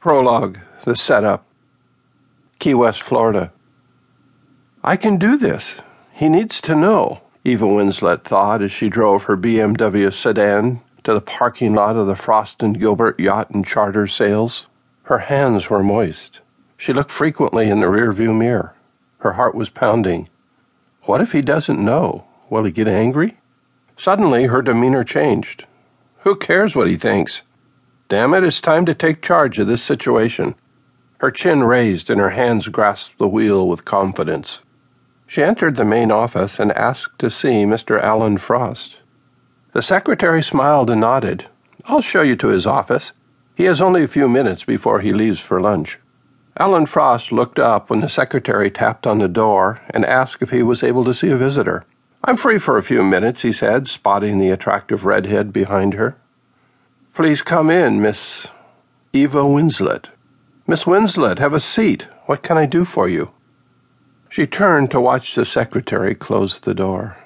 Prologue The Setup. Key West, Florida. I can do this. He needs to know, Eva Winslet thought as she drove her BMW sedan to the parking lot of the Frost and Gilbert Yacht and Charter Sales. Her hands were moist. She looked frequently in the rearview mirror. Her heart was pounding. What if he doesn't know? Will he get angry? Suddenly, her demeanor changed. Who cares what he thinks? Damn it, it's time to take charge of this situation. Her chin raised and her hands grasped the wheel with confidence. She entered the main office and asked to see Mr. Alan Frost. The secretary smiled and nodded. I'll show you to his office. He has only a few minutes before he leaves for lunch. Alan Frost looked up when the secretary tapped on the door and asked if he was able to see a visitor. I'm free for a few minutes, he said, spotting the attractive redhead behind her. Please come in, Miss Eva Winslet. Miss Winslet, have a seat. What can I do for you? She turned to watch the secretary close the door.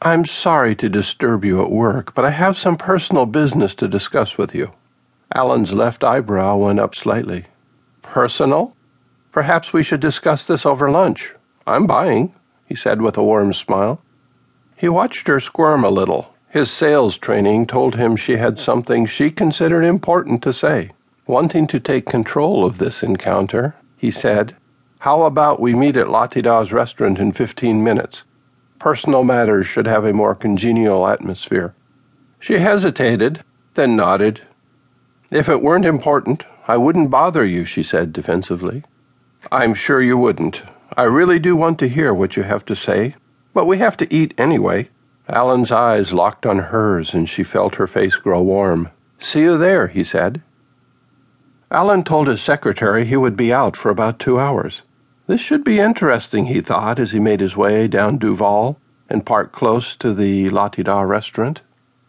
I'm sorry to disturb you at work, but I have some personal business to discuss with you. Alan's left eyebrow went up slightly. Personal? Perhaps we should discuss this over lunch. I'm buying, he said with a warm smile. He watched her squirm a little. His sales training told him she had something she considered important to say. Wanting to take control of this encounter, he said, How about we meet at La Te Da's restaurant in fifteen minutes? Personal matters should have a more congenial atmosphere. She hesitated, then nodded. If it weren't important, I wouldn't bother you, she said defensively. I'm sure you wouldn't. I really do want to hear what you have to say, but we have to eat anyway. Alan's eyes locked on hers, and she felt her face grow warm. See you there, he said. Alan told his secretary he would be out for about two hours. This should be interesting, he thought, as he made his way down Duval and parked close to the La Te Da restaurant.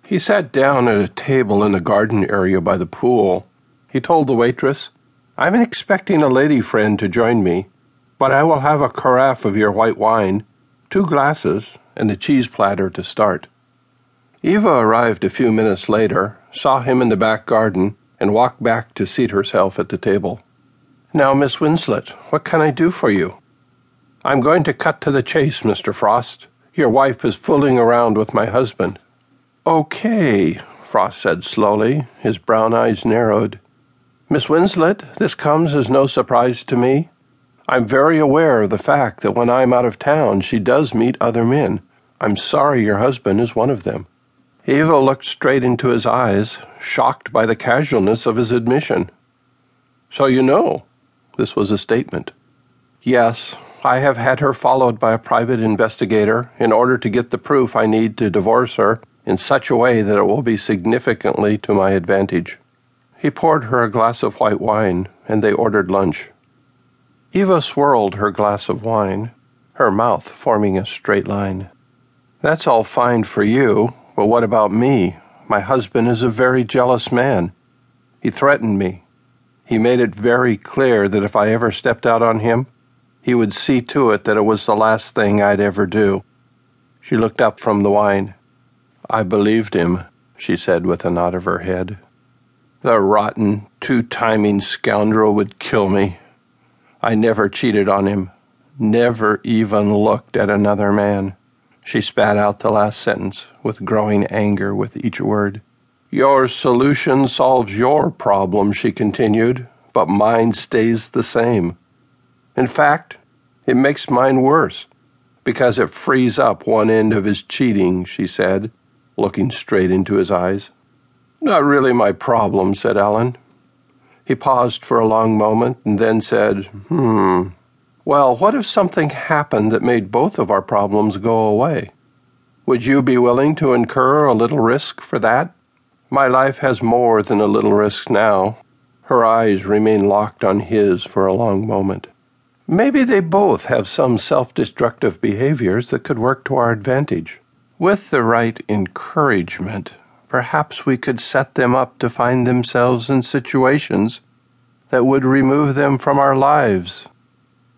He sat down at a table in the garden area by the pool. He told the waitress, I'm expecting a lady friend to join me, but I will have a carafe of your white wine, two glasses, and the cheese platter to start. Eva arrived a few minutes later, saw him in the back garden, and walked back to seat herself at the table. Now, Miss Winslet, what can I do for you? I'm going to cut to the chase, Mr. Frost. Your wife is fooling around with my husband. Okay, Frost said slowly, his brown eyes narrowed. Miss Winslet, this comes as no surprise to me. I'm very aware of the fact that when I'm out of town, she does meet other men. I'm sorry your husband is one of them. Eva looked straight into his eyes, shocked by the casualness of his admission. So you know? This was a statement. Yes, I have had her followed by a private investigator in order to get the proof I need to divorce her in such a way that it will be significantly to my advantage. He poured her a glass of white wine, and they ordered lunch. Eva swirled her glass of wine, her mouth forming a straight line. That's all fine for you, but what about me? My husband is a very jealous man. He threatened me. He made it very clear that if I ever stepped out on him, he would see to it that it was the last thing I'd ever do. She looked up from the wine. I believed him, she said with a nod of her head. The rotten, two timing scoundrel would kill me. I never cheated on him, never even looked at another man. She spat out the last sentence with growing anger with each word. Your solution solves your problem, she continued, but mine stays the same. In fact, it makes mine worse, because it frees up one end of his cheating, she said, looking straight into his eyes. Not really my problem, said Alan. He paused for a long moment and then said, Hmm. Well, what if something happened that made both of our problems go away? Would you be willing to incur a little risk for that? My life has more than a little risk now. Her eyes remained locked on his for a long moment. Maybe they both have some self destructive behaviors that could work to our advantage. With the right encouragement, perhaps we could set them up to find themselves in situations that would remove them from our lives.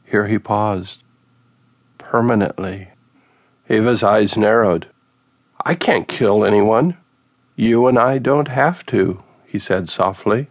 Here he paused. Permanently. Eva's eyes narrowed. I can't kill anyone. You and I don't have to, he said softly.